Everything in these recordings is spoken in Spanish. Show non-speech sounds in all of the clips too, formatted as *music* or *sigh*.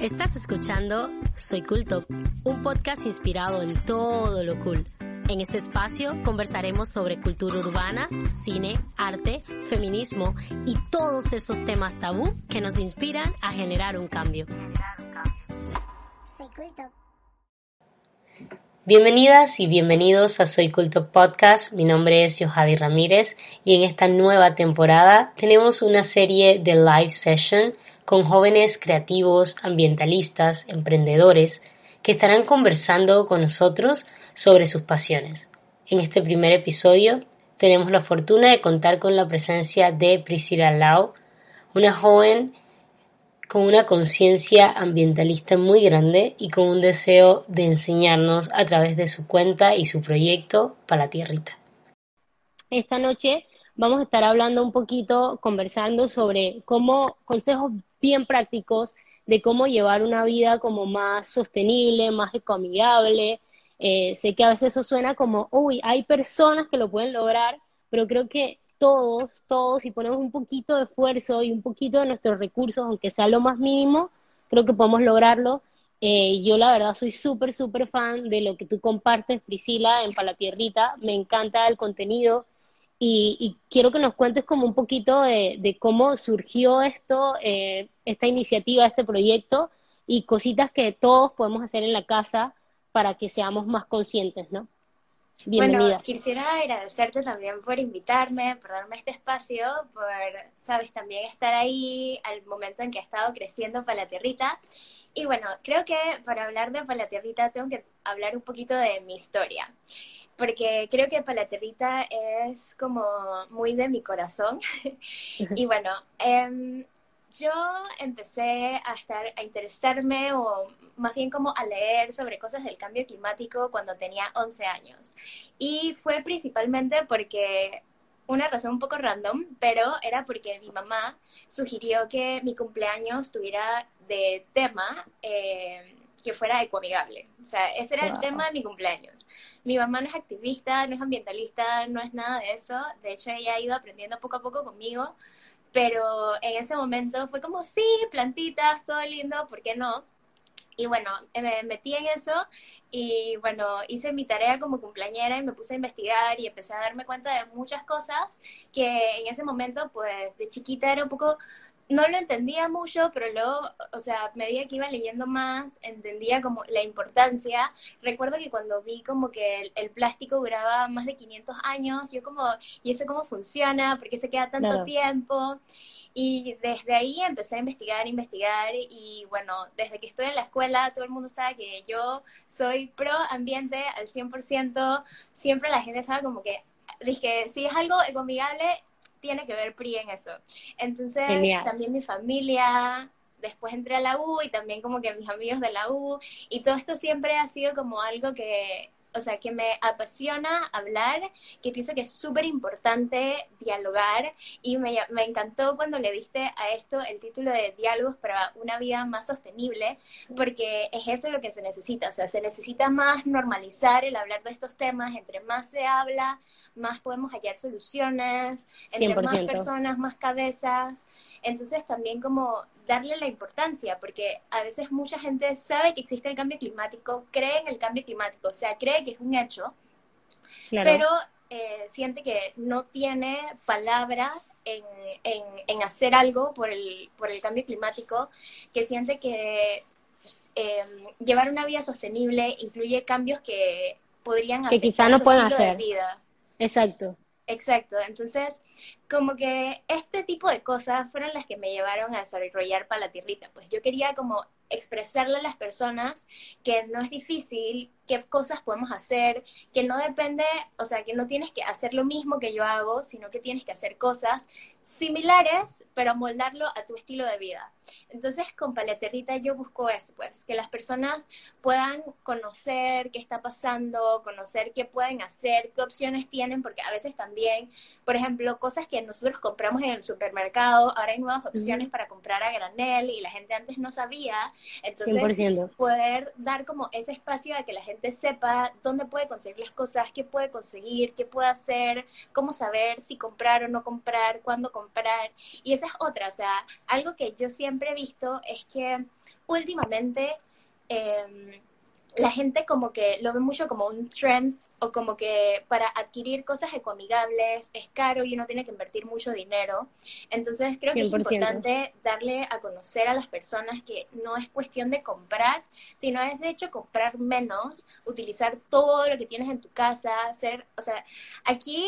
Estás escuchando Soy Culto, un podcast inspirado en todo lo cool. En este espacio conversaremos sobre cultura urbana, cine, arte, feminismo y todos esos temas tabú que nos inspiran a generar un cambio. Soy Culto. Bienvenidas y bienvenidos a Soy Culto Podcast. Mi nombre es Yohadi Ramírez y en esta nueva temporada tenemos una serie de live session con jóvenes creativos, ambientalistas, emprendedores, que estarán conversando con nosotros sobre sus pasiones. En este primer episodio tenemos la fortuna de contar con la presencia de Priscila Lau, una joven con una conciencia ambientalista muy grande y con un deseo de enseñarnos a través de su cuenta y su proyecto para la tierrita. Esta noche vamos a estar hablando un poquito, conversando sobre cómo consejos bien prácticos de cómo llevar una vida como más sostenible, más ecoamigable. Eh, sé que a veces eso suena como, uy, hay personas que lo pueden lograr, pero creo que todos, todos, si ponemos un poquito de esfuerzo y un poquito de nuestros recursos, aunque sea lo más mínimo, creo que podemos lograrlo. Eh, yo la verdad soy súper, súper fan de lo que tú compartes, Priscila, en Palatierrita. Me encanta el contenido, y, quiero que nos cuentes como un poquito de, cómo surgió esto, eh, esta iniciativa, este proyecto y cositas que todos podemos hacer en la casa para que seamos más conscientes, ¿no? Bienvenida. Bueno, quisiera agradecerte también por invitarme, por darme este espacio, por, sabes, también estar ahí al momento en que he estado creciendo para la tierrita. Y bueno, creo que para hablar de Palatierrita tengo que hablar un poquito de mi historia porque creo que Palaterrita es como muy de mi corazón. *laughs* y bueno, em, yo empecé a estar a interesarme o más bien como a leer sobre cosas del cambio climático cuando tenía 11 años. Y fue principalmente porque una razón un poco random, pero era porque mi mamá sugirió que mi cumpleaños tuviera de tema eh, que fuera ecoamigable. O sea, ese era el tema de mi cumpleaños. Mi mamá no es activista, no es ambientalista, no es nada de eso. De hecho, ella ha ido aprendiendo poco a poco conmigo. Pero en ese momento fue como, sí, plantitas, todo lindo, ¿por qué no? Y bueno, me metí en eso y bueno, hice mi tarea como cumpleañera y me puse a investigar y empecé a darme cuenta de muchas cosas que en ese momento, pues de chiquita era un poco no lo entendía mucho, pero luego, o sea, a medida que iba leyendo más, entendía como la importancia. Recuerdo que cuando vi como que el, plástico duraba más de 500 años, yo como, ¿y eso cómo funciona? ¿Por qué se queda tanto tiempo? Y desde ahí empecé a investigar, investigar y bueno, desde que estoy en la escuela todo el mundo sabe que yo soy pro ambiente al 100%, siempre la gente sabe como que dije, si es algo ecoamigable, tiene que ver PRI en eso. Entonces, también mi familia, después entré a la U y también como que mis amigos de la U, y todo esto siempre ha sido como algo que o sea, que me apasiona hablar, que pienso que es súper importante dialogar. Y me, me, encantó cuando le diste a esto el título de Diálogos para una vida más sostenible, porque es eso lo que se necesita, o sea, se necesita más normalizar el hablar de estos temas, entre más se habla, más podemos hallar soluciones, entre más personas, más cabezas, entonces también como darle la importancia, porque a veces mucha gente sabe que existe el cambio climático, cree en el cambio climático, o sea, cree que es un hecho, pero eh, siente que no tiene palabra en, en, hacer algo por el, por el cambio climático, que siente que em, llevar una vida sostenible incluye cambios que podrían que quizá no puedan hacer. vida. Exacto. Exacto, entonces como que este tipo de cosas fueron las que me llevaron a desarrollar para la tierrita, pues yo quería como expresarle a las personas que no es difícil, qué cosas podemos hacer, que no depende, o sea, que no tienes que hacer lo mismo que yo hago, sino que tienes que hacer cosas similares, pero moldarlo a tu estilo de vida. Entonces, con Paleterrita yo busco eso, pues, que las personas puedan conocer qué está pasando, conocer qué pueden hacer, qué opciones tienen, porque a veces también, por ejemplo, cosas que que nosotros compramos en el supermercado, ahora hay nuevas opciones para comprar a granel y la gente antes no sabía. Entonces, poder dar como ese espacio a que la gente sepa dónde puede conseguir las cosas, qué puede conseguir, qué puede hacer, cómo saber si comprar o no comprar, cuándo comprar. Y esa es otra, o sea, algo que yo siempre he visto es que últimamente em, la gente como que lo ve mucho como un trend o como que para adquirir cosas ecoamigables es caro y uno tiene que invertir mucho dinero. Entonces creo que es importante darle a conocer a las personas que no es cuestión de comprar, sino es de hecho comprar menos, utilizar todo lo que tienes en tu casa, hacer, o sea, aquí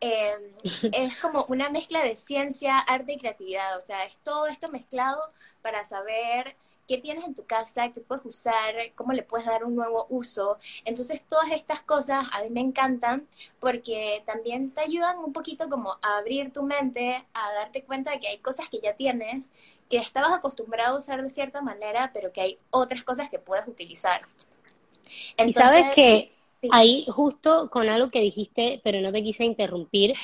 em, *laughs* es como una mezcla de ciencia, arte y creatividad, o sea, es todo esto mezclado para saber qué tienes en tu casa, qué puedes usar, cómo le puedes dar un nuevo uso. Entonces, todas estas cosas a mí me encantan porque también te ayudan un poquito como a abrir tu mente, a darte cuenta de que hay cosas que ya tienes, que estabas acostumbrado a usar de cierta manera, pero que hay otras cosas que puedes utilizar. y sabes que ahí justo con algo que dijiste, pero no te quise interrumpir,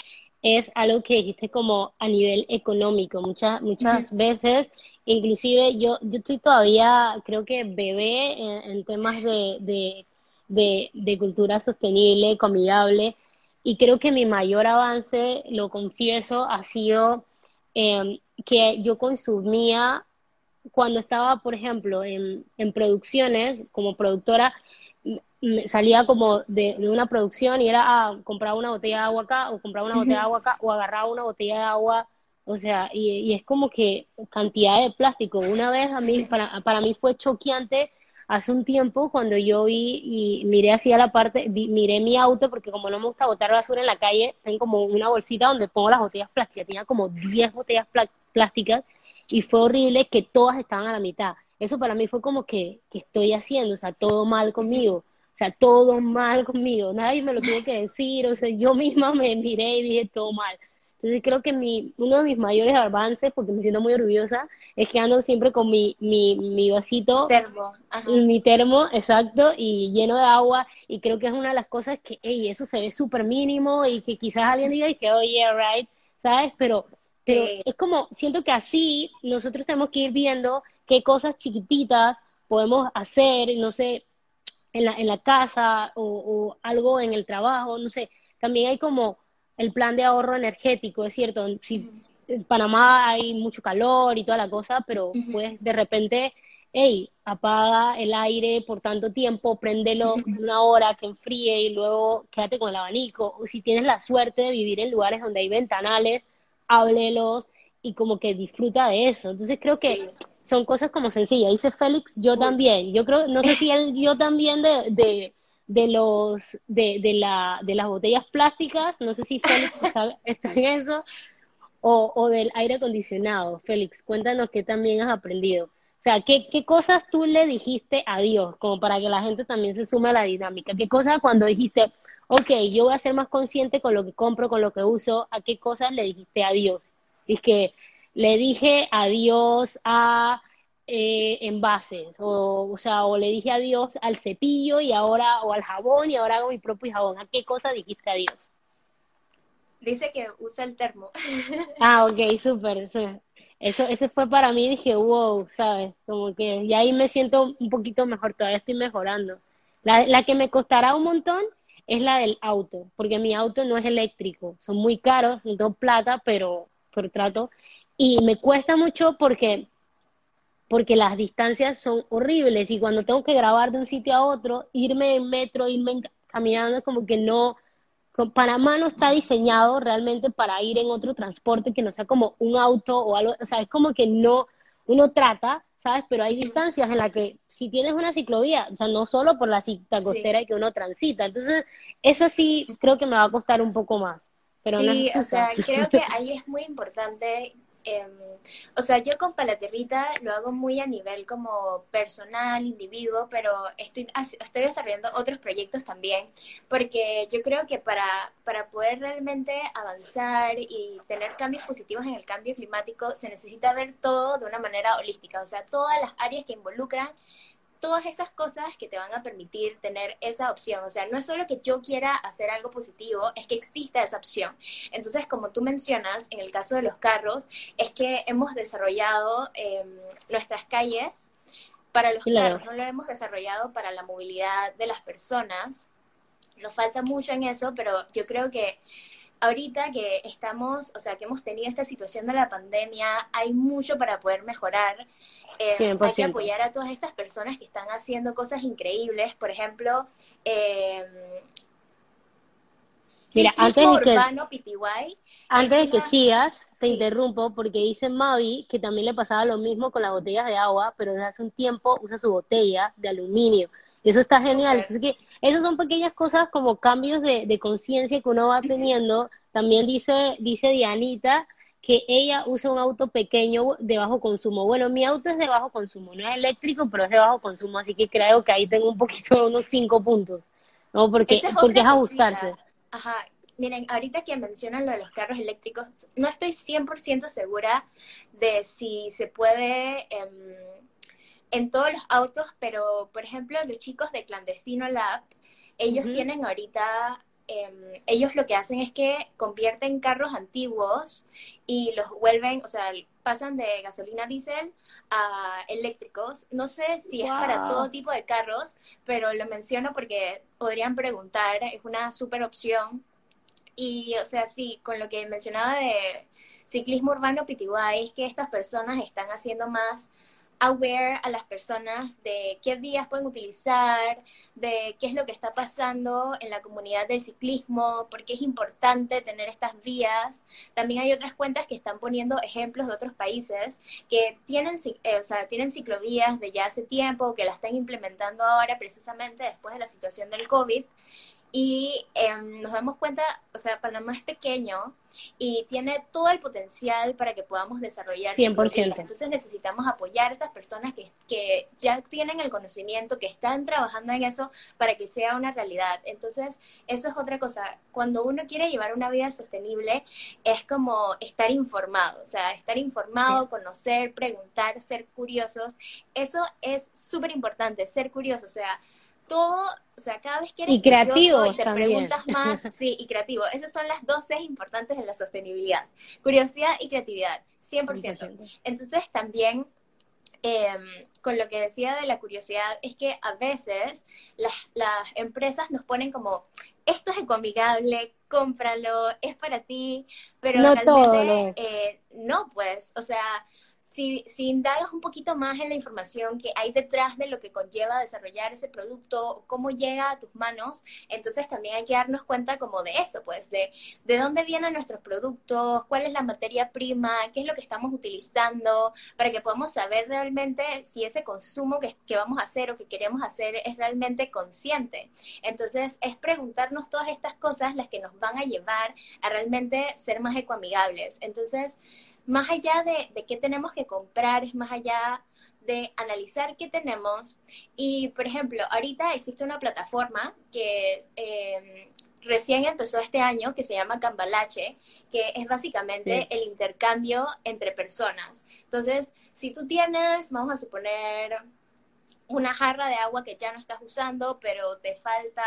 es algo que dijiste como a nivel económico. Muchas, muchas veces, inclusive yo, yo estoy todavía, creo que bebé en, temas de, de, cultura sostenible, comidable, y creo que mi mayor avance, lo confieso, ha sido em, que yo consumía cuando estaba, por ejemplo, en, en producciones como productora, salía como de, una producción y era ah, comprar una botella de agua acá o comprar una botella de agua acá o agarrar una botella de agua, o sea, y, es como que cantidad de plástico. Una vez a mí, para, para mí fue choqueante hace un tiempo cuando yo vi y miré hacia la parte, miré mi auto porque como no me gusta botar basura en la calle, tengo como una bolsita donde pongo las botellas plásticas, tenía como 10 botellas plásticas y fue horrible que todas estaban a la mitad. Eso para mí fue como que, que estoy haciendo, o sea, todo mal conmigo. O sea, todo mal conmigo, nadie me lo tuvo que decir, o sea, yo misma me miré y dije todo mal. Entonces creo que mi, uno de mis mayores avances, porque me siento muy orgullosa, es que ando siempre con mi, mi, mi vasito, termo, mi termo, exacto, y lleno de agua, y creo que es una de las cosas que, hey, eso se ve súper mínimo, y que quizás alguien diga, y que, oh, yeah, right, ¿sabes? Pero, pero es como, siento que así nosotros tenemos que ir viendo qué cosas chiquititas podemos hacer, no sé, en la, en la casa o, algo en el trabajo, no sé, también hay como el plan de ahorro energético, es cierto, si en Panamá hay mucho calor y toda la cosa, pero pues de repente, hey, apaga el aire por tanto tiempo, préndelo una hora que enfríe y luego quédate con el abanico, o si tienes la suerte de vivir en lugares donde hay ventanales, háblelos y como que disfruta de eso. Entonces creo que son cosas como sencillas. Dice Félix, yo también. Yo creo, no sé si él, yo también de, de, de los, de, de, la, de las botellas plásticas, no sé si Félix *laughs* está, en eso, o, o, del aire acondicionado. Félix, cuéntanos qué también has aprendido. O sea, ¿qué, ¿qué cosas tú le dijiste a Dios, como para que la gente también se sume a la dinámica? ¿Qué cosas cuando dijiste, ok, yo voy a ser más consciente con lo que compro, con lo que uso, a qué cosas le dijiste a Dios? Es que le dije adiós a eh, envases, o, o sea, o le dije adiós al cepillo y ahora, o al jabón y ahora hago mi propio jabón. ¿A qué cosa dijiste adiós? Dice que usa el termo. *laughs* Ah, ok, súper. Eso, eso fue para mí, dije, wow, ¿sabes? Como que y ahí me siento un poquito mejor, todavía estoy mejorando. La, la que me costará un montón es la del auto, porque mi auto no es eléctrico, son muy caros, no tengo plata, pero, pero trato. Y me cuesta mucho porque, porque las distancias son horribles y cuando tengo que grabar de un sitio a otro, irme en metro, irme caminando, como que no, Panamá no está diseñado realmente para ir en otro transporte que no sea como un auto o algo, o sea, es como que no, uno trata, ¿sabes? Pero hay distancias en las que si tienes una ciclovía, o sea, no solo por la cita costera que uno transita, entonces eso sí creo que me va a costar un poco más. Pero sí, o sea, creo que ahí es muy importante Em, o sea, yo con Palaterrita lo hago muy a nivel como personal, individuo, pero estoy, estoy desarrollando otros proyectos también, porque yo creo que para, para poder realmente avanzar y tener cambios positivos en el cambio climático, se necesita ver todo de una manera holística, o sea, todas las áreas que involucran todas esas cosas que te van a permitir tener esa opción. O sea, no es solo que yo quiera hacer algo positivo, es que exista esa opción. Entonces, como tú mencionas, en el caso de los carros, es que hemos desarrollado em, nuestras calles para los carros, no lo hemos desarrollado para la movilidad de las personas. Nos falta mucho en eso, pero yo creo que ahorita que estamos, o sea, que hemos tenido esta situación de la pandemia, hay mucho para poder mejorar. Eh, hay que apoyar a todas estas personas que están haciendo cosas increíbles. Por ejemplo, eh, Mira, antes de que, antes de que sigas, te interrumpo porque dice Mavi que también le pasaba lo mismo con las botellas de agua, pero desde hace un tiempo usa su botella de aluminio. Y eso está genial. Entonces, que esas son pequeñas cosas como cambios de, de conciencia que uno va teniendo. También dice, dice Dianita que ella usa un auto pequeño de bajo consumo. Bueno, mi auto es de bajo consumo, no es eléctrico, pero es de bajo consumo, así que creo que ahí tengo un poquito de *laughs* unos cinco puntos, ¿no? Porque, es porque es ajustarse. Ajá, miren, ahorita que mencionan lo de los carros eléctricos, no estoy 100% segura de si se puede... Em, en todos los autos, pero por ejemplo los chicos de Clandestino Lab, ellos tienen ahorita, em, ellos lo que hacen es que convierten carros antiguos y los vuelven, o sea, pasan de gasolina diésel a eléctricos. No sé si es para todo tipo de carros, pero lo menciono porque podrían preguntar, es una super opción. Y, o sea, sí, con lo que mencionaba de ciclismo urbano PTY, es que estas personas están haciendo más aware a las personas de qué vías pueden utilizar, de qué es lo que está pasando en la comunidad del ciclismo, por qué es importante tener estas vías. También hay otras cuentas que están poniendo ejemplos de otros países que tienen, eh, o sea, tienen ciclovías de ya hace tiempo, que la están implementando ahora precisamente después de la situación del COVID y em, nos damos cuenta, o sea, Panamá es pequeño y tiene todo el potencial para que podamos desarrollar. 100%. Entonces necesitamos apoyar a estas personas que, que ya tienen el conocimiento, que están trabajando en eso para que sea una realidad. Entonces, eso es otra cosa. Cuando uno quiere llevar una vida sostenible, es como estar informado, o sea, estar informado, conocer, preguntar, ser curiosos. Eso es súper importante, ser curioso, o sea, todo, o sea, cada vez que eres y creativo y te preguntas más, *laughs* sí, y creativo. Esas son las dos Cs importantes en la sostenibilidad. Curiosidad y creatividad, 100%. Entonces también, em, con lo que decía de la curiosidad, es que a veces las, las empresas nos ponen como, esto es ecoamigable, cómpralo, es para ti, pero no realmente eh, no, pues, o sea, si, si indagas un poquito más en la información que hay detrás de lo que conlleva desarrollar ese producto, cómo llega a tus manos, entonces también hay que darnos cuenta como de eso, pues, de, de dónde vienen nuestros productos, cuál es la materia prima, qué es lo que estamos utilizando, para que podamos saber realmente si ese consumo que, que vamos a hacer o que queremos hacer es realmente consciente. Entonces, es preguntarnos todas estas cosas las que nos van a llevar a realmente ser más ecoamigables. Entonces, más allá de, qué tenemos que comprar, es más allá de analizar qué tenemos. Y, por ejemplo, ahorita existe una plataforma que em, recién empezó este año, que se llama Cambalache, que es básicamente el intercambio entre personas. Entonces, si tú tienes, vamos a suponer, una jarra de agua que ya no estás usando, pero te falta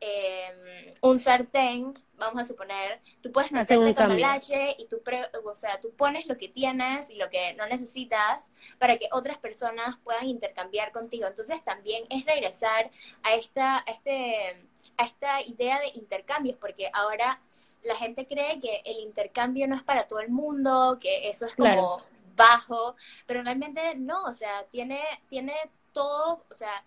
em, un sartén, vamos a suponer, tú puedes meterte cambalache y tú, o sea, tú pones lo que tienes y lo que no necesitas para que otras personas puedan intercambiar contigo. Entonces también es regresar a esta, a este, a esta idea de intercambios, porque ahora la gente cree que el intercambio no es para todo el mundo, que eso es como bajo, pero realmente no, o sea, tiene, tiene todo, o sea,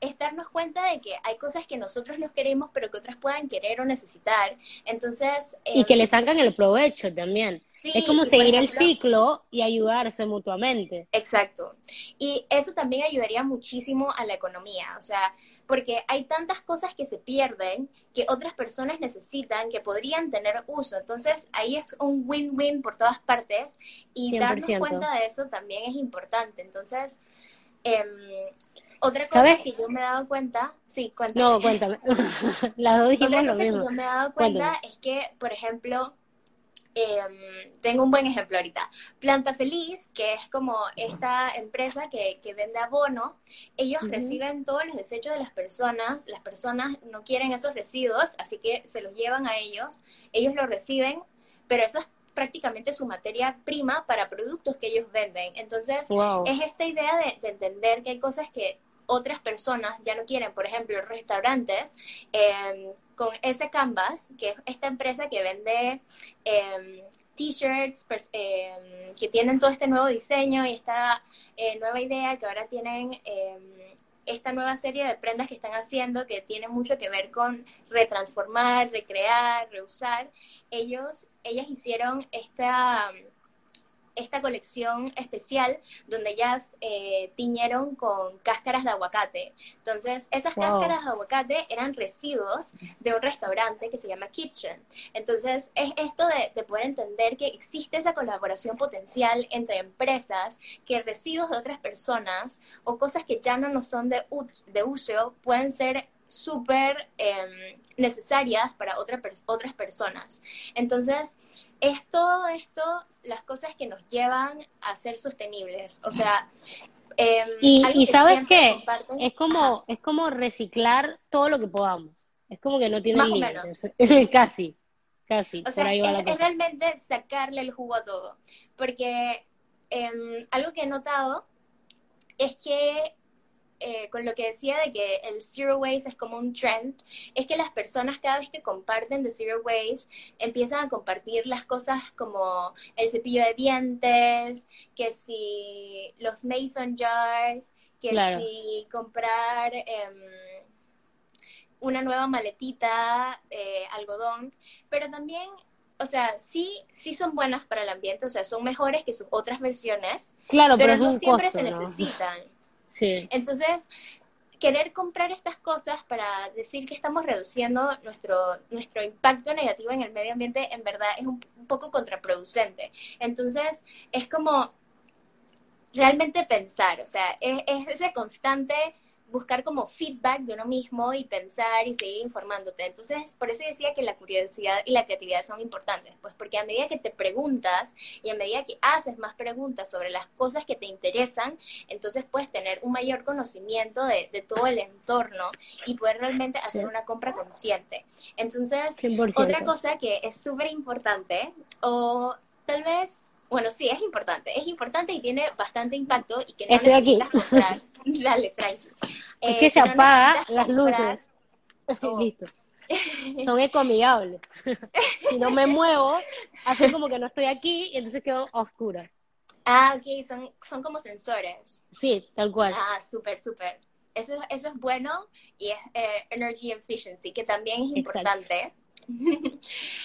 es darnos cuenta de que hay cosas que nosotros no queremos, pero que otras puedan querer o necesitar. Entonces... y que le em, sacan el provecho también. es como seguir el ciclo y ayudarse mutuamente. Exacto. Y eso también ayudaría muchísimo a la economía, o sea, porque hay tantas cosas que se pierden que otras personas necesitan, que podrían tener uso. Entonces, ahí es un win-win por todas partes y darnos cuenta de eso también es importante. Entonces, eh, otra cosa que yo me he dado cuenta, sí, cuéntame. No, cuéntame. *laughs* Las dos dijimos Otra cosa que yo me he dado cuenta es que, por ejemplo, Em, tengo un buen ejemplo ahorita. Planta Feliz, que es como esta empresa que, que vende abono, ellos reciben todos los desechos de las personas, las personas no quieren esos residuos, así que se los llevan a ellos, ellos lo reciben, pero eso es prácticamente su materia prima para productos que ellos venden. Entonces, es esta idea de, de entender que hay cosas que otras personas ya no quieren, por ejemplo, restaurantes, eh, con ese Canvas, que es esta empresa que vende eh, t-shirts em, que tienen todo este nuevo diseño y esta eh, nueva idea que ahora tienen em, esta nueva serie de prendas que están haciendo que tiene mucho que ver con retransformar, recrear, reusar. Ellos, ellas hicieron esta esta colección especial donde ellas eh, tiñeron con cáscaras de aguacate. Entonces, esas cáscaras de aguacate eran residuos de un restaurante que se llama Kitchen. Entonces, es esto de, poder entender que existe esa colaboración potencial entre empresas, que residuos de otras personas o cosas que ya no nos son de, de uso pueden ser súper em, necesarias para otra, otras personas. Entonces, es todo esto las cosas que nos llevan a ser sostenibles. O sea, em, y, sabes qué, es como, es como reciclar todo lo que podamos. Es como que no tiene límites. *laughs* casi, casi. O sea, es, realmente sacarle el jugo a todo. Porque em, algo que he notado es que eh, con lo que decía de que el zero waste es como un trend, es que las personas cada vez que comparten de zero waste empiezan a compartir las cosas como el cepillo de dientes, que si los mason jars, que si comprar em, una nueva maletita, de algodón, pero también o sea, sí, sí son buenas para el ambiente, o sea, son mejores que sus otras versiones, claro, pero, no siempre se necesitan. *laughs* Entonces, querer comprar estas cosas para decir que estamos reduciendo nuestro, nuestro impacto negativo en el medio ambiente, en verdad es un, un poco contraproducente. Entonces, es como realmente pensar, o sea, es, es ese constante buscar como feedback de uno mismo y pensar y seguir informándote. Entonces, por eso decía que la curiosidad y la creatividad son importantes, pues porque a medida que te preguntas y a medida que haces más preguntas sobre las cosas que te interesan, entonces puedes tener un mayor conocimiento de, todo el entorno y poder realmente hacer una compra consciente. Entonces, otra cosa que es súper importante, o tal vez bueno, sí, es importante. Es importante y tiene bastante impacto y que no Estoy necesitas aquí. comprar. *laughs* Dale, tranqui. es que, eh, se apagan las luces. *laughs* Listo. *laughs* Son ecoamigables. si no me muevo, hace como que no estoy aquí y entonces quedo oscura. Ah, ok, son, son como sensores. Sí, tal cual. Ah, súper, súper. Eso, eso es bueno y es eh, energy efficiency, que también es importante. *laughs*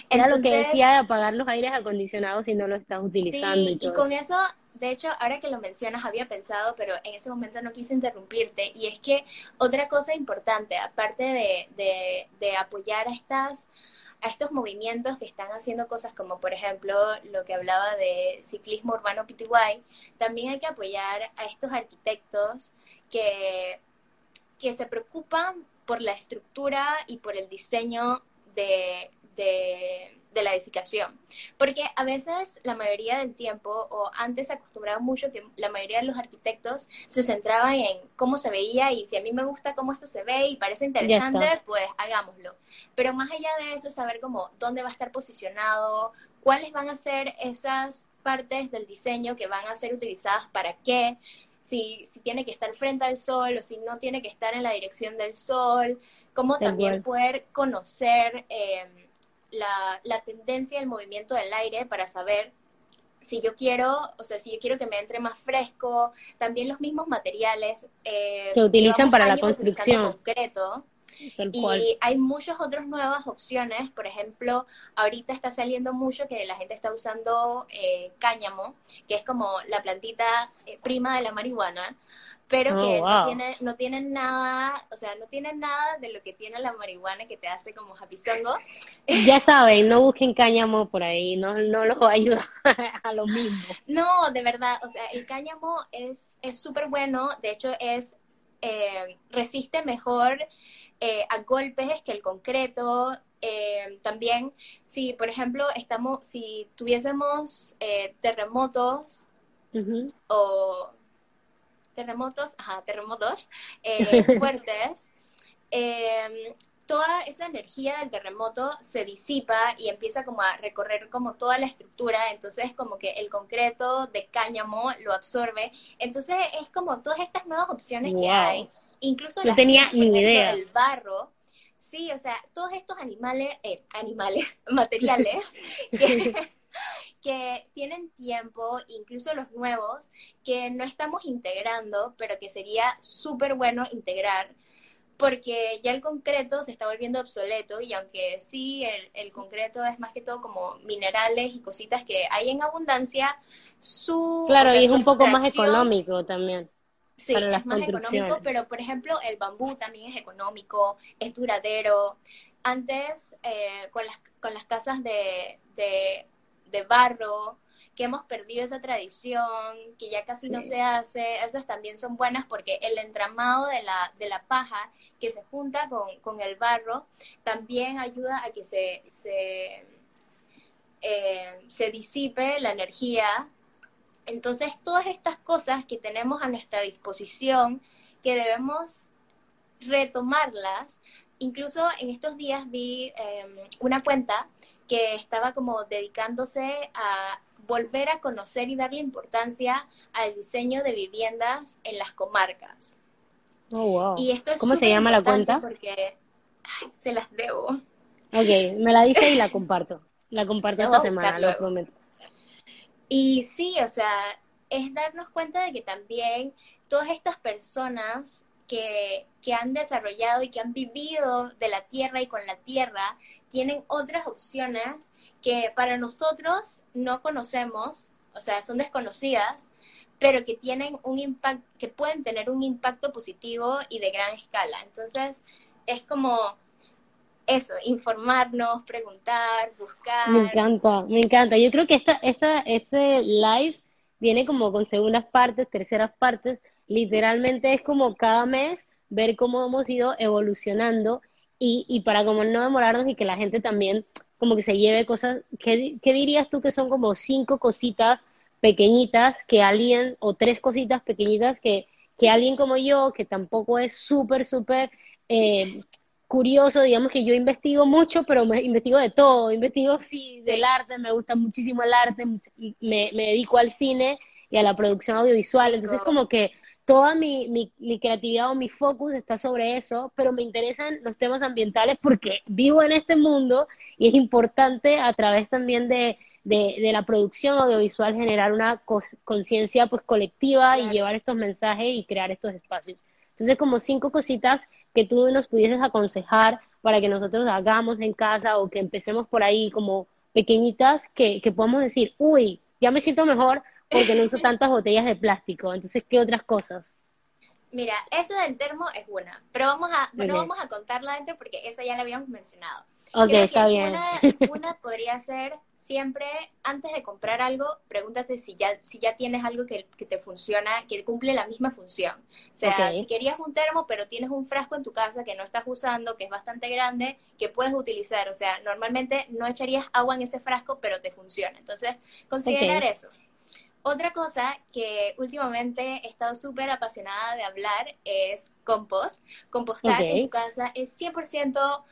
Era lo que decía de apagar los aires acondicionados si no lo estás utilizando. y, con eso, de hecho, ahora que lo mencionas, había pensado, pero en ese momento no quise interrumpirte. Y es que otra cosa importante, aparte de, de, apoyar a estas a estos movimientos que están haciendo cosas como por ejemplo lo que hablaba de ciclismo urbano PTY, también hay que apoyar a estos arquitectos que, que se preocupan por la estructura y por el diseño de, de, la edificación. Porque a veces la mayoría del tiempo, o antes se acostumbraba mucho que la mayoría de los arquitectos se centraban en cómo se veía y si a mí me gusta cómo esto se ve y parece interesante, pues hagámoslo. Pero más allá de eso, saber cómo, dónde va a estar posicionado, cuáles van a ser esas partes del diseño que van a ser utilizadas para qué, si, si tiene que estar frente al sol o si no tiene que estar en la dirección del sol, cómo también poder conocer em, la, la tendencia del movimiento del aire para saber si yo quiero, o sea, si yo quiero que me entre más fresco, también los mismos materiales eh, que utilizan para la construcción. concreto y hay muchas otras nuevas opciones, por ejemplo, ahorita está saliendo mucho que la gente está usando eh, cáñamo, que es como la plantita eh, prima de la marihuana, pero oh, que no tiene no tienen nada, o sea, no tienen nada de lo que tiene la marihuana que te hace como japizongo. Ya saben, no busquen cáñamo por ahí, no no los ayuda *laughs* a lo mismo. No, de verdad, o sea, el cáñamo es es súper bueno, de hecho es eh, resiste mejor eh, a golpes que el concreto, eh, también, si por ejemplo estamos, si tuviésemos eh, terremotos o terremotos, ajá, terremotos *laughs* fuertes, toda esa energía del terremoto se disipa y empieza como a recorrer como toda la estructura, entonces como que el concreto de cáñamo lo absorbe, entonces es como todas estas nuevas opciones que hay, incluso no tenía ni idea. el barro, sí, o sea, todos estos animales, eh, animales, *laughs* materiales que, *laughs* que tienen tiempo, incluso los nuevos, que no estamos integrando, pero que sería súper bueno integrar porque ya el concreto se está volviendo obsoleto y aunque sí el, concreto es más que todo como minerales y cositas que hay en abundancia, su... Claro, y es un poco más económico también. Sí, es más económico, pero por ejemplo el bambú también es económico, es duradero. Antes, eh, con, las, con las casas de, de, de barro, que hemos perdido esa tradición, que ya casi no se hace, esas también son buenas porque el entramado de la, de la paja que se junta con, el barro también ayuda a que se, se, eh, se disipe la energía. Entonces, todas estas cosas que tenemos a nuestra disposición, que debemos retomarlas, incluso en estos días vi em, una cuenta que estaba como dedicándose a volver a conocer y darle importancia al diseño de viviendas en las comarcas. Oh, wow. Y esto es ¿Cómo se llama la cuenta? Porque se las debo. Ok, me la dice y la comparto. La comparto esta semana, lo prometo. Y sí, o sea, es darnos cuenta de que también todas estas personas que, que, han desarrollado y que han vivido de la tierra y con la tierra tienen otras opciones que para nosotros no conocemos, o sea, son desconocidas, pero que tienen un impacto, que pueden tener un impacto positivo y de gran escala. Entonces, es como eso, informarnos, preguntar, buscar. Me encanta, me encanta. Yo creo que esta, esta, este live viene como con segundas partes, terceras partes. Literalmente es como cada mes ver cómo hemos ido evolucionando y, y para como no demorarnos y que la gente también como que se lleve cosas, ¿qué, dirías tú que son como cinco cositas pequeñitas que alguien, o tres cositas pequeñitas que, que alguien como yo, que tampoco es súper, súper eh, curioso, digamos que yo investigo mucho, pero me investigo de todo, investigo sí del arte, me gusta muchísimo el arte, me, me dedico al cine y a la producción audiovisual, entonces como que toda mi, mi, creatividad o mi focus está sobre eso, pero me interesan los temas ambientales porque vivo en este mundo y es importante a través también de, de, la producción audiovisual generar una conciencia pues colectiva y llevar estos mensajes y crear estos espacios. Entonces, como cinco cositas que tú nos pudieses aconsejar para que nosotros hagamos en casa o que empecemos por ahí como pequeñitas, que, que podamos decir, uy, ya me siento mejor porque no uso tantas botellas de plástico. Entonces, ¿qué otras cosas? Mira, esa del termo es una, pero vamos a, no vamos a contarla dentro porque esa ya la habíamos mencionado. Ok, está bien. *laughs* Una, podría ser siempre, antes de comprar algo, pregúntate si ya, si ya tienes algo que, te funciona, que cumple la misma función. O sea, si querías un termo, pero tienes un frasco en tu casa que no estás usando, que es bastante grande, que puedes utilizar. O sea, normalmente no echarías agua en ese frasco, pero te funciona. Entonces, considerar eso. Otra cosa que últimamente he estado súper apasionada de hablar es compost. Compostar en tu casa es 100%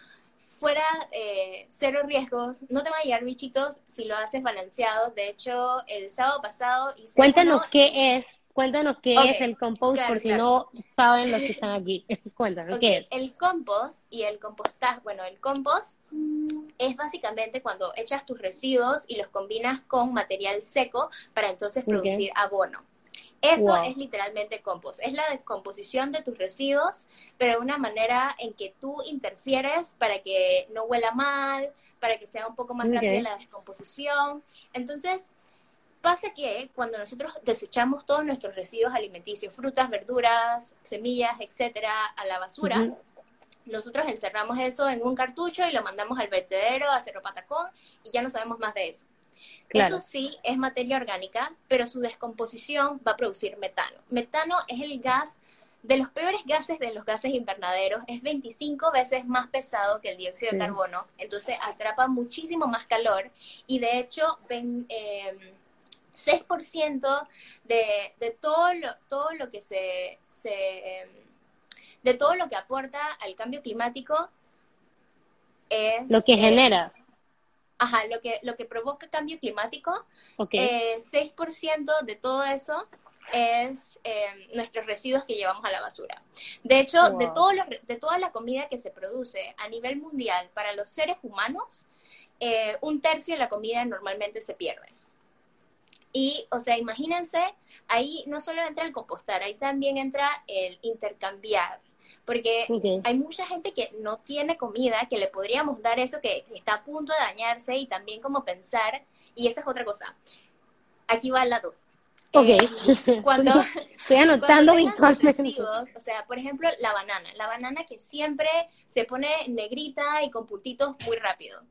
fuera eh, cero riesgos, no te van a llegar bichitos si lo haces balanceado. De hecho, el sábado pasado hice. Cuéntanos qué es Cuéntanos qué es el compost por si no saben los que *laughs* están aquí. *laughs* Cuéntanos, ¿qué es? El compost y el compostaje, bueno, el compost es básicamente cuando echas tus residuos y los combinas con material seco para entonces producir abono. Eso es literalmente compost. Es la descomposición de tus residuos, pero de una manera en que tú interfieres para que no huela mal, para que sea un poco más rápida la descomposición. Entonces, Pasa que cuando nosotros desechamos todos nuestros residuos alimenticios, frutas, verduras, semillas, etcétera, a la basura, nosotros encerramos eso en un cartucho y lo mandamos al vertedero, a Cerro Patacón, y ya no sabemos más de eso. Eso sí es materia orgánica, pero su descomposición va a producir metano. Metano es el gas de los peores gases de los gases invernaderos, es 25 veces más pesado que el dióxido de carbono, entonces atrapa muchísimo más calor y de hecho ven, 6% de, de todo, lo, todo lo que se, se de todo lo que aporta al cambio climático es... Lo que genera. Ajá, lo que, lo que provoca cambio climático, eh, 6% de todo eso es eh, nuestros residuos que llevamos a la basura. De hecho, de, todos los, de toda la comida que se produce a nivel mundial para los seres humanos, eh, un tercio de la comida normalmente se pierde. Y, o sea, imagínense, ahí no solo entra el compostar, ahí también entra el intercambiar. Porque hay mucha gente que no tiene comida, que le podríamos dar eso que está a punto de dañarse y también como pensar, y esa es otra cosa. Aquí va la dos. Ok. Eh, cuando, *laughs* Estoy anotando virtualmente. O sea, por ejemplo, la banana. La banana que siempre se pone negrita y con puntitos muy rápido.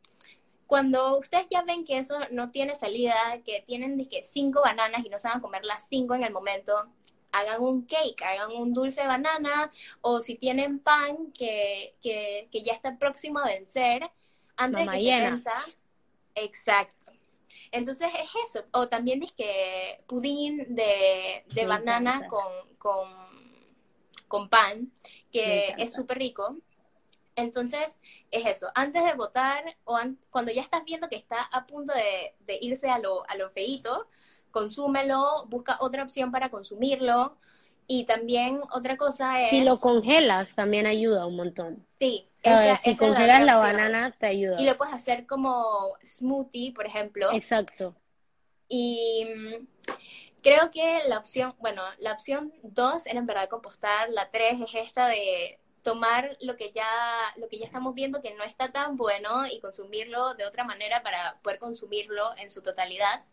Cuando ustedes ya ven que eso no tiene salida, que tienen que cinco bananas y no se van a comer las cinco en el momento, hagan un cake, hagan un dulce de banana, o si tienen pan que, que, que ya está próximo a vencer, antes de que se venza. Exacto. Entonces es eso. O también dice que pudín de, de banana con, con, con, pan, que es súper rico. Entonces, es eso. Antes de votar, o cuando ya estás viendo que está a punto de, irse a lo, a lo feíto, consúmelo, busca otra opción para consumirlo. Y también otra cosa es... Si lo congelas, también ayuda un montón. Sí. si congelas la, banana, te ayuda. Y lo puedes hacer como smoothie, por ejemplo. Exacto. Y mm, creo que la opción, bueno, la opción dos era en verdad compostar, la tres es esta de tomar lo que ya lo que ya estamos viendo que no está tan bueno y consumirlo de otra manera para poder consumirlo en su totalidad.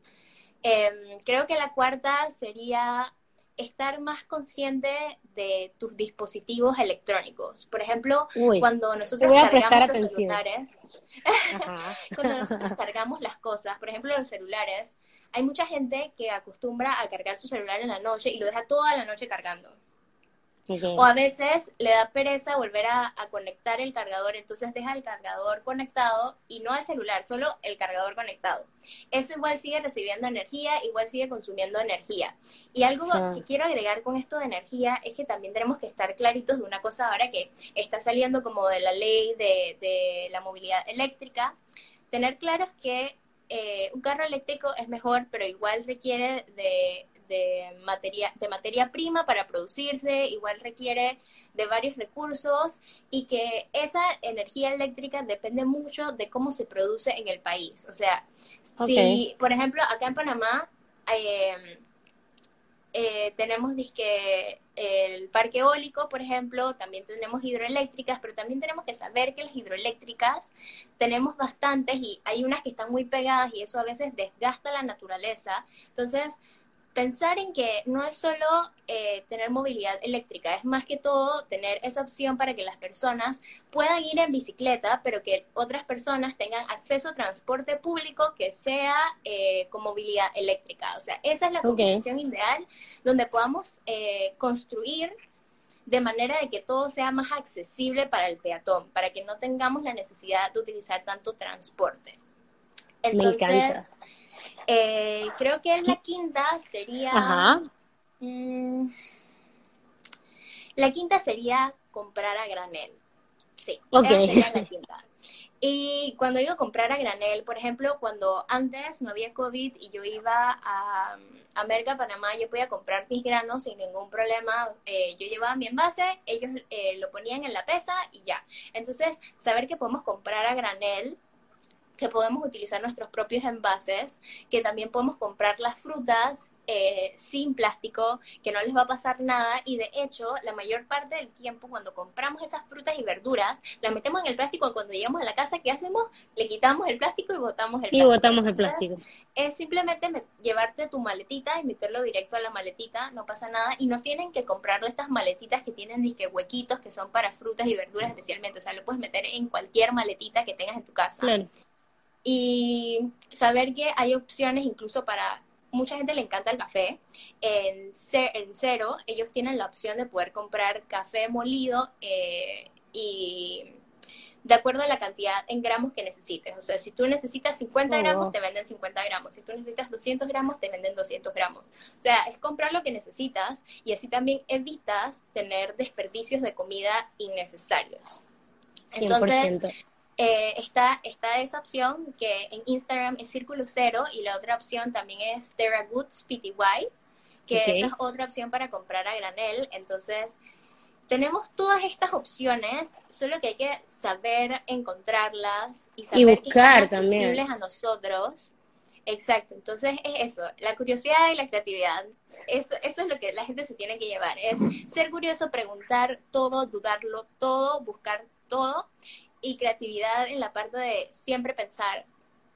Em, creo que la cuarta sería estar más consciente de tus dispositivos electrónicos. Por ejemplo, cuando nosotros cargamos los celulares, cuando *laughs* nosotros cargamos las cosas, por ejemplo los celulares, hay mucha gente que acostumbra a cargar su celular en la noche y lo deja toda la noche cargando. O a veces le da pereza volver a, conectar el cargador, entonces deja el cargador conectado y no el celular, solo el cargador conectado. Eso igual sigue recibiendo energía, igual sigue consumiendo energía. Y algo que quiero agregar con esto de energía es que también tenemos que estar claritos de una cosa ahora que está saliendo como de la ley de, la movilidad eléctrica, tener claros que eh, un carro eléctrico es mejor, pero igual requiere de de materia, de materia prima para producirse, igual requiere de varios recursos y que esa energía eléctrica depende mucho de cómo se produce en el país. O sea, si, por ejemplo, acá en Panamá em, eh, tenemos disque, el parque eólico, por ejemplo, también tenemos hidroeléctricas, pero también tenemos que saber que las hidroeléctricas tenemos bastantes y hay unas que están muy pegadas y eso a veces desgasta la naturaleza. Entonces, pensar en que no es solo eh, tener movilidad eléctrica, es más que todo tener esa opción para que las personas puedan ir en bicicleta, pero que otras personas tengan acceso a transporte público que sea eh, con movilidad eléctrica. O sea, esa es la combinación ideal donde podamos eh, construir de manera de que todo sea más accesible para el peatón, para que no tengamos la necesidad de utilizar tanto transporte. Entonces, eh, creo que la quinta sería... Mm, la quinta sería comprar a granel. Sí, sería la *laughs* quinta. Y cuando digo comprar a granel, por ejemplo, cuando antes no había COVID y yo iba a, a Merca, Panamá, yo podía comprar mis granos sin ningún problema. Eh, yo llevaba mi envase, ellos eh, lo ponían en la pesa y ya. Entonces, saber que podemos comprar a granel que podemos utilizar nuestros propios envases, que también podemos comprar las frutas eh, sin plástico, que no les va a pasar nada y de hecho la mayor parte del tiempo cuando compramos esas frutas y verduras, las metemos en el plástico y cuando llegamos a la casa, ¿qué hacemos? Le quitamos el plástico y botamos el plástico. Y botamos el plástico. es simplemente llevarte tu maletita y meterlo directo a la maletita, no pasa nada y no tienen que comprar de estas maletitas que tienen disque huequitos que son para frutas y verduras especialmente, o sea, lo puedes meter en cualquier maletita que tengas en tu casa. Claro y saber que hay opciones incluso para mucha gente le encanta el café. En, en Cero, ellos tienen la opción de poder comprar café molido eh, y de acuerdo a la cantidad en gramos que necesites. O sea, si tú necesitas 50 gramos, te venden 50 gramos. Si tú necesitas 200 gramos, te venden 200 gramos. O sea, es comprar lo que necesitas y así también evitas tener desperdicios de comida innecesarios. Entonces, eh, está, está esa opción que en Instagram es Círculo Cero y la otra opción también es Terra Goods PTY, que esa es otra opción para comprar a granel. Entonces, tenemos todas estas opciones, solo que hay que saber encontrarlas y saber que están accesibles a nosotros. Exacto, entonces es eso, la curiosidad y la creatividad. Eso, eso es lo que la gente se tiene que llevar, es ser curioso, preguntar todo, dudarlo todo, buscar todo y creatividad en la parte de siempre pensar,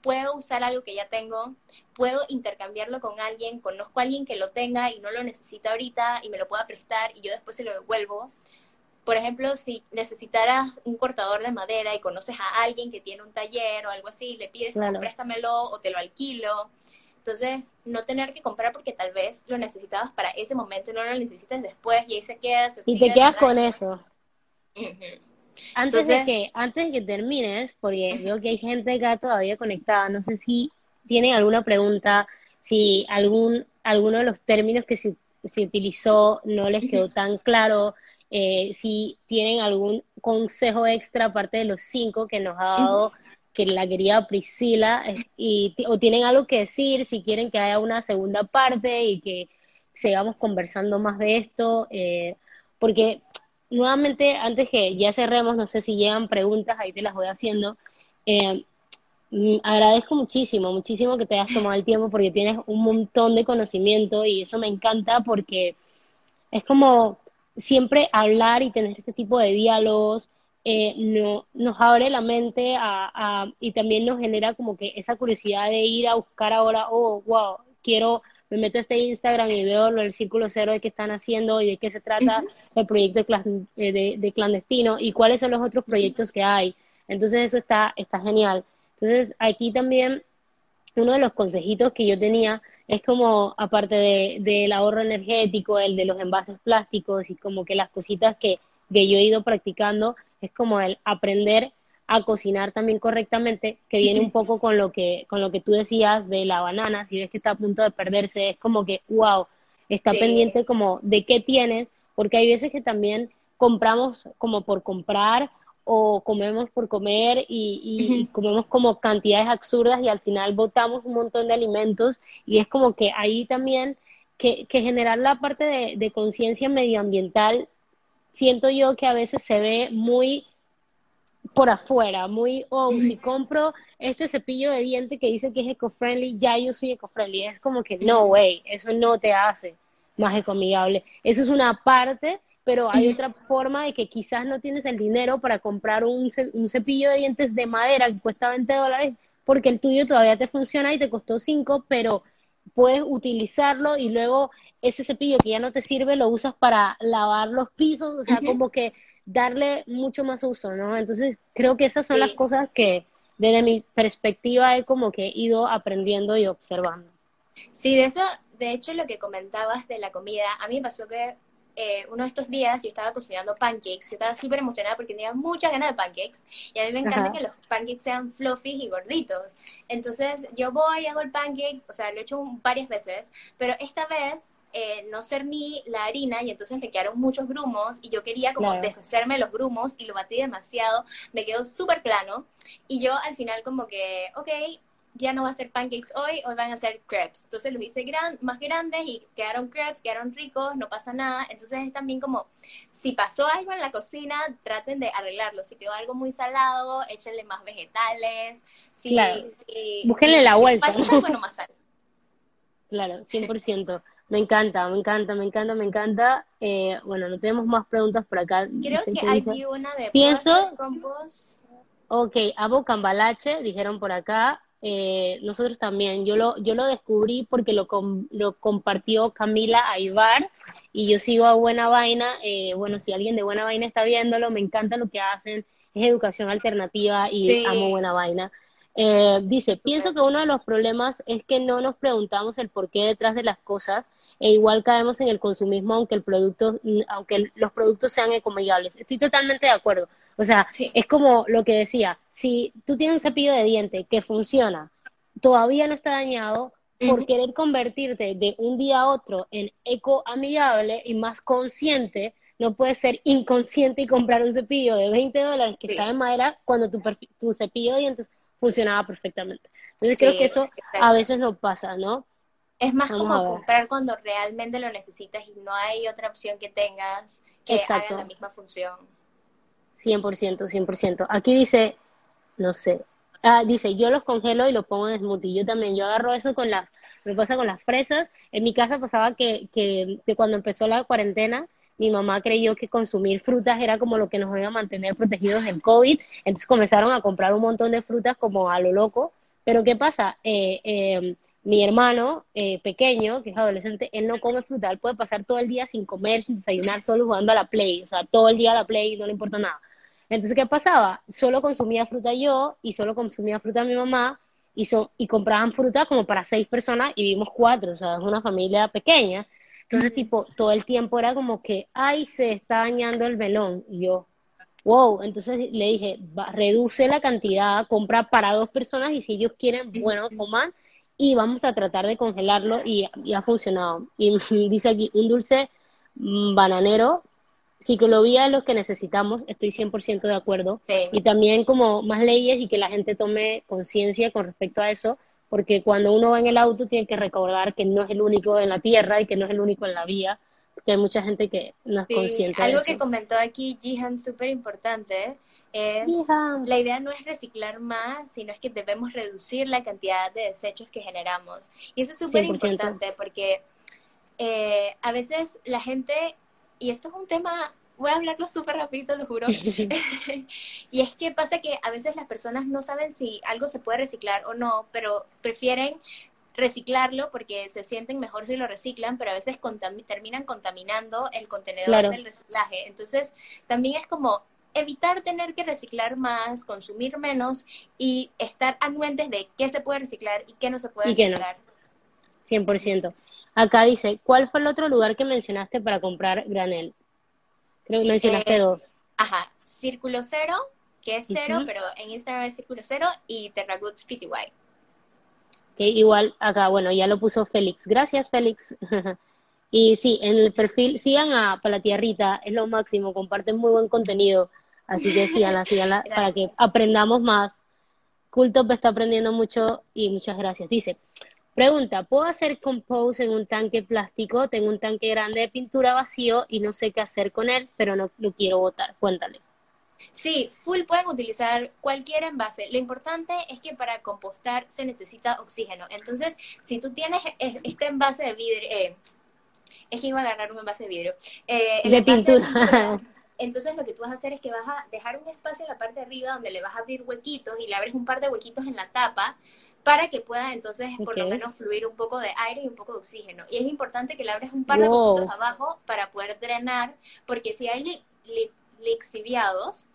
puedo usar algo que ya tengo, puedo intercambiarlo con alguien, conozco a alguien que lo tenga y no lo necesita ahorita y me lo pueda prestar y yo después se lo devuelvo. Por ejemplo, si necesitaras un cortador de madera y conoces a alguien que tiene un taller o algo así, le pides, préstamelo o te lo alquilo. Entonces, no tener que comprar porque tal vez lo necesitabas para ese momento y no lo necesitas después y ahí se queda. y te quedas con eso. Antes de que antes de que termines, porque veo que hay gente acá todavía conectada, no sé si tienen alguna pregunta, si algún alguno de los términos que se, se utilizó no les quedó tan claro, eh, si tienen algún consejo extra aparte de los cinco que nos ha dado que la querida Priscila, y, o tienen algo que decir, si quieren que haya una segunda parte y que sigamos conversando más de esto, eh, porque nuevamente, antes que ya cerremos, no sé si llegan preguntas, ahí te las voy haciendo. Eh, mm, agradezco muchísimo, muchísimo que te hayas tomado el tiempo porque tienes un montón de conocimiento y eso me encanta porque es como siempre hablar y tener este tipo de diálogos eh, no, nos abre la mente a, y también nos genera como que esa curiosidad de ir a buscar ahora, oh, wow, quiero, me meto a este Instagram y veo lo del Círculo Cero de qué están haciendo y de qué se trata el proyecto eh, de, de, clandestino y cuáles son los otros proyectos que hay. Entonces eso está, está genial. Entonces aquí también uno de los consejitos que yo tenía es como, aparte de, del ahorro energético, el de los envases plásticos y como que las cositas que, que yo he ido practicando, es como el aprender a cocinar también correctamente, que viene un poco con lo que, con lo que tú decías de la banana, si ves que está a punto de perderse, es como que, wow, está pendiente como de qué tienes, porque hay veces que también compramos como por comprar o comemos por comer y, comemos como cantidades absurdas y al final botamos un montón de alimentos y es como que ahí también que, generar la parte de, conciencia medioambiental, siento yo que a veces se ve muy por afuera, muy, oh, si compro este cepillo de diente que dice que es eco-friendly, ya yo soy eco-friendly. Es como que no, way, eso no te hace más ecoamigable. Eso es una parte pero hay otra forma de que quizás no tienes el dinero para comprar un, cepillo de dientes de madera que cuesta 20 dólares porque el tuyo todavía te funciona y te costó 5, pero puedes utilizarlo y luego ese cepillo que ya no te sirve lo usas para lavar los pisos, o sea, como que darle mucho más uso, ¿no? Entonces, creo que esas son las cosas que desde mi perspectiva he como que ido aprendiendo y observando. Sí, de eso, de hecho, lo que comentabas de la comida, a mí me pasó que eh, uno de estos días yo estaba cocinando pancakes, yo estaba súper emocionada porque tenía muchas ganas de pancakes y a mí me encanta que los pancakes sean fluffy y gorditos. Entonces yo voy, hago el pancake, o sea, lo he hecho varias veces, pero esta vez eh, no cerní la harina y entonces me quedaron muchos grumos y yo quería como deshacerme de los grumos y lo batí demasiado, me quedó súper plano y yo al final como que, ok, ya no va a ser pancakes hoy, hoy van a ser crepes. Entonces los hice gran, más grandes y quedaron crepes, quedaron ricos, no pasa nada. Entonces es también como, si pasó algo en la cocina, traten de arreglarlo. Si quedó algo muy salado, échenle más vegetales. Si, claro. Búsquenle la vuelta. más Claro, 100%. Me encanta, me encanta, me encanta, me encanta. Eh, bueno, no tenemos más preguntas por acá. Creo que hay una de Pienso, Ok, Abo Cambalache, dijeron por acá. Eh, nosotros también. Yo lo, yo lo descubrí porque lo, lo compartió Camila Aybar y yo sigo a Buena Vaina. Eh, bueno, si alguien de Buena Vaina está viéndolo, me encanta lo que hacen. Es educación alternativa y amo Buena Vaina. Eh, dice, pienso que uno de los problemas es que no nos preguntamos el porqué detrás de las cosas e igual caemos en el consumismo aunque el producto, aunque los productos sean ecoamigables. Estoy totalmente de acuerdo. O sea, es como lo que decía, si tú tienes un cepillo de diente que funciona, todavía no está dañado, por querer convertirte de un día a otro en ecoamigable y más consciente, no puedes ser inconsciente y comprar un cepillo de 20 dólares que está en madera cuando tu, tu cepillo de dientes funcionaba perfectamente. Entonces creo que eso a veces no pasa, ¿no? Es más como comprar cuando realmente lo necesitas y no hay otra opción que tengas que haga la misma función. 100%, 100%. Aquí dice, no sé, ah, dice, yo los congelo y los pongo en smoothie. Yo también, yo agarro eso con las, me pasa con las fresas. En mi casa pasaba que, que, que cuando empezó la cuarentena, mi mamá creyó que consumir frutas era como lo que nos iba a mantener protegidos del COVID, entonces comenzaron a comprar un montón de frutas como a lo loco, pero ¿qué pasa? Eh, eh, mi hermano eh, pequeño, que es adolescente, él no come fruta, él puede pasar todo el día sin comer, sin desayunar, solo jugando a la Play, o sea, todo el día a la Play, no le importa nada. Entonces, ¿qué pasaba? Solo consumía fruta yo y solo consumía fruta mi mamá y, y compraban fruta como para seis personas y vivimos cuatro, o sea, es una familia pequeña. Entonces, tipo, todo el tiempo era como que, ay, se está dañando el melón. Y yo, wow. Entonces le dije, reduce la cantidad, compra para dos personas y si ellos quieren, bueno, coman y vamos a tratar de congelarlo y, ha funcionado. Y *laughs* dice aquí, un dulce mm, bananero, psicología es lo que necesitamos, estoy 100% de acuerdo. Y también como más leyes y que la gente tome conciencia con respecto a eso, porque cuando uno va en el auto tiene que recordar que no es el único en la tierra y que no es el único en la vía, que hay mucha gente que no es consciente algo de que comentó aquí Jihan súper importante es la idea no es reciclar más, sino es que debemos reducir la cantidad de desechos que generamos. Y eso es súper importante porque eh, a veces la gente, y esto es un tema voy a hablarlo súper rápido, lo juro. *laughs* *laughs* y es que pasa que a veces las personas no saben si algo se puede reciclar o no, pero prefieren reciclarlo porque se sienten mejor si lo reciclan, pero a veces terminan contaminando el contenedor del reciclaje. Entonces, también es como evitar tener que reciclar más, consumir menos y estar anuentes de qué se puede reciclar y qué no se puede y reciclar. Qué no. 100%. Acá dice, ¿cuál fue el otro lugar que mencionaste para comprar granel? Creo que mencionaste eh, dos. Ajá, Círculo Cero, que es cero, pero en Instagram es Círculo Cero, y Terragoods PTY. Que igual acá, bueno, ya lo puso Félix. Gracias, Félix. *laughs* y sí, en el perfil, sigan a Para la Tierrita, es lo máximo, comparten muy buen contenido. Así que síganla, *laughs* síganla, para que aprendamos más. Cultop está aprendiendo mucho y muchas gracias. Dice, Pregunta, ¿puedo hacer compose en un tanque plástico? Tengo un tanque grande de pintura vacío y no sé qué hacer con él, pero no lo quiero botar. Cuéntale. Sí, full pueden utilizar cualquier envase. Lo importante es que para compostar se necesita oxígeno. Entonces, si tú tienes este envase de vidrio, eh, es que iba a agarrar un envase de vidrio. Eh, de pintura. *laughs* entonces lo que tú vas a hacer es que vas a dejar un espacio en la parte de arriba donde le vas a abrir huequitos y le abres un par de huequitos en la tapa para que pueda entonces por lo menos fluir un poco de aire y un poco de oxígeno. Y es importante que le abres un par de puntos abajo para poder drenar, porque si hay lixiviados,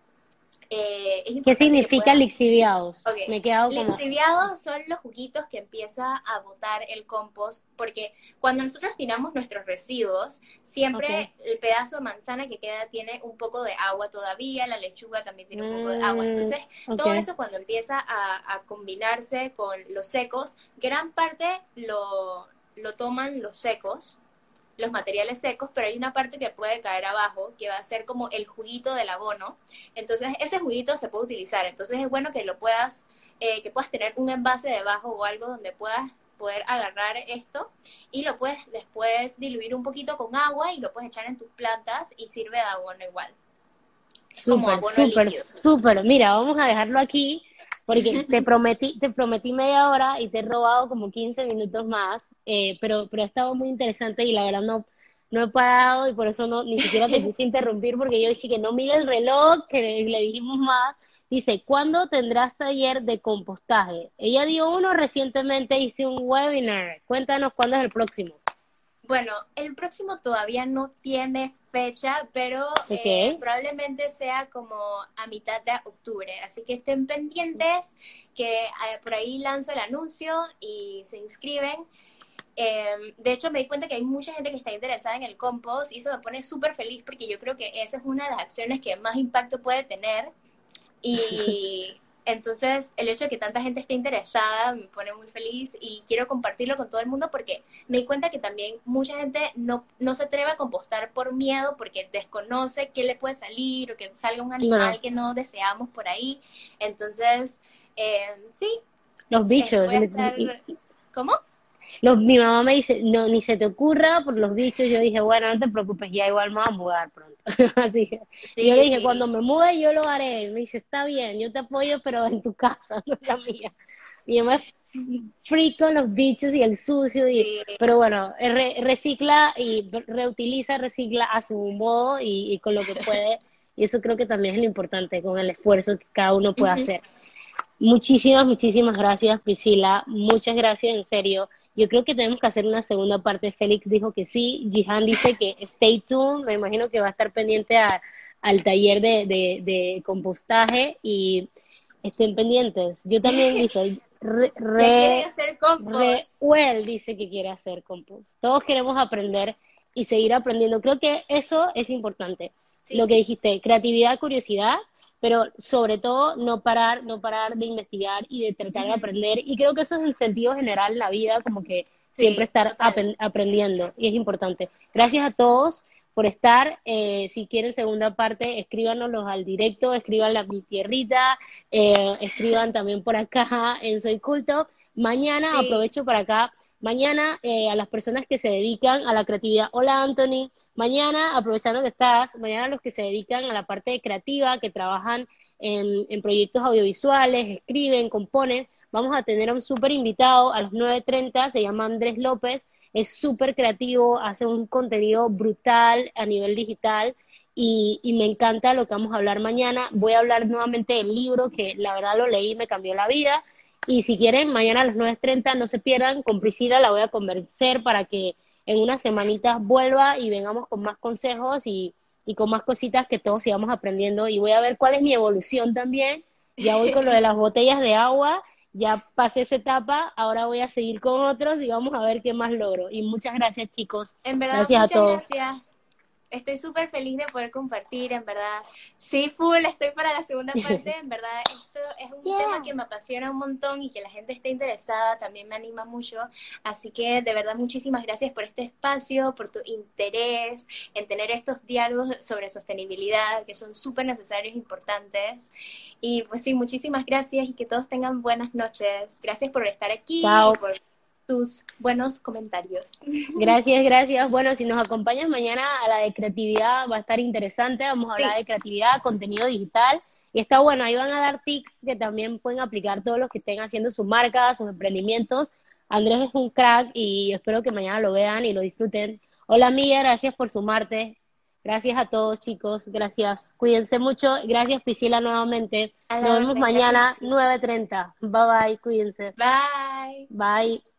eh, ¿Qué significa lixiviados? Me he quedado Lixiviados son los juguitos que empieza a botar el compost, porque cuando nosotros tiramos nuestros residuos, siempre el pedazo de manzana que queda tiene un poco de agua todavía, la lechuga también tiene un poco de agua. Mm, Entonces, todo eso cuando empieza a, a, combinarse con los secos, gran parte lo, lo toman los secos los materiales secos, pero hay una parte que puede caer abajo, que va a ser como el juguito del abono. Entonces, ese juguito se puede utilizar. Entonces, es bueno que lo puedas, eh, que puedas tener un envase debajo o algo donde puedas poder agarrar esto y lo puedes después diluir un poquito con agua y lo puedes echar en tus plantas y sirve de abono igual. Súper, súper, súper. Mira, vamos a dejarlo aquí porque *laughs* te prometí, te prometí media hora y te he robado como 15 minutos más, eh, pero, pero ha estado muy interesante y la verdad no, no he parado y por eso no, ni siquiera te quise *laughs* interrumpir porque yo dije que no mire el reloj, que le dijimos más. Dice, ¿cuándo tendrás taller de compostaje? Ella dio uno recientemente, hice un webinar. Cuéntanos cuándo es el próximo. Bueno, el próximo todavía no tiene fecha, pero eh, probablemente sea como a mitad de octubre. Así que estén pendientes que eh, por ahí lanzo el anuncio y se inscriben. Em, de hecho, me di cuenta que hay mucha gente que está interesada en el compost y eso me pone súper feliz porque yo creo que esa es una de las acciones que más impacto puede tener. Y *laughs* entonces, el hecho de que tanta gente esté interesada me pone muy feliz y quiero compartirlo con todo el mundo porque me di cuenta que también mucha gente no, no se atreve a compostar por miedo porque desconoce qué le puede salir o que salga un animal que no deseamos por ahí. Entonces, em, sí. Los bichos. ¿Cómo? Mi mamá me dice, no, ni se te ocurra por los bichos. Yo dije, bueno, no te preocupes, ya igual me voy a mudar pronto. *laughs* Así que yo le dije, cuando me mude yo lo haré. Me dice, está bien, yo te apoyo, pero en tu casa, *laughs* no en la mía. Mi mamá es con los bichos y el sucio, y, pero bueno, recicla y reutiliza, recicla a su modo y, con lo que *laughs* puede. Y eso creo que también es lo importante, con el esfuerzo que cada uno puede hacer. Muchísimas, muchísimas gracias, Priscila. Muchas gracias, en serio. Yo creo que tenemos que hacer una segunda parte. Félix dijo que sí, Jihan dice que stay tuned, me imagino que va a estar pendiente al taller de, compostaje y estén pendientes. Yo también dice, re, *laughs* re, hacer well dice que quiere hacer compost. Todos queremos aprender y seguir aprendiendo. Creo que eso es importante. Lo que dijiste, creatividad, curiosidad, pero sobre todo no parar, no parar de investigar y de tratar de aprender. Y creo que eso es el sentido general en la vida, como que siempre estar aprendiendo y es importante. Gracias a todos por estar. Eh, si quieren segunda parte, escríbanos al directo, escriban la mi tierrita, eh, escriban también por acá en Soy Culto. Mañana aprovecho para acá. Mañana eh, a las personas que se dedican a la creatividad. Hola Anthony. Mañana, aprovechando que estás, mañana los que se dedican a la parte creativa, que trabajan en, proyectos audiovisuales, escriben, componen, vamos a tener a un súper invitado a las 9.30, se llama Andrés López, es súper creativo, hace un contenido brutal a nivel digital y, y, me encanta lo que vamos a hablar mañana. Voy a hablar nuevamente del libro que la verdad lo leí me cambió la vida. Y si quieren, mañana a las 9.30 no se pierdan, con Priscila la voy a convencer para que en unas semanitas vuelva y vengamos con más consejos y, con más cositas que todos sigamos aprendiendo y voy a ver cuál es mi evolución también. Ya voy con lo de las *laughs* botellas de agua, ya pasé esa etapa, ahora voy a seguir con otros y vamos a ver qué más logro. Y muchas gracias chicos. En verdad, gracias a todos. Gracias estoy súper feliz de poder compartir, en verdad. Sí, full, estoy para la segunda *laughs* parte, en verdad, esto es un tema que me apasiona un montón y que la gente esté interesada, también me anima mucho. Así que de verdad, muchísimas gracias por este espacio, por tu interés en tener estos diálogos sobre sostenibilidad, que son súper necesarios e importantes. Y pues sí, muchísimas gracias y que todos tengan buenas noches. Gracias por estar aquí. por tus buenos comentarios. *laughs* Gracias, gracias. Bueno, si nos acompañas mañana a la de creatividad va a estar interesante. Vamos a hablar de creatividad, contenido digital. Y está bueno, ahí van a dar tips que también pueden aplicar todos los que estén haciendo su marca, sus emprendimientos. Andrés es un crack y espero que mañana lo vean y lo disfruten. Hola Mía, gracias por sumarte. Gracias a todos chicos, gracias. Cuídense mucho. Gracias Priscila nuevamente. Nos vemos mañana 9.30. Bye bye, cuídense. Bye. Bye.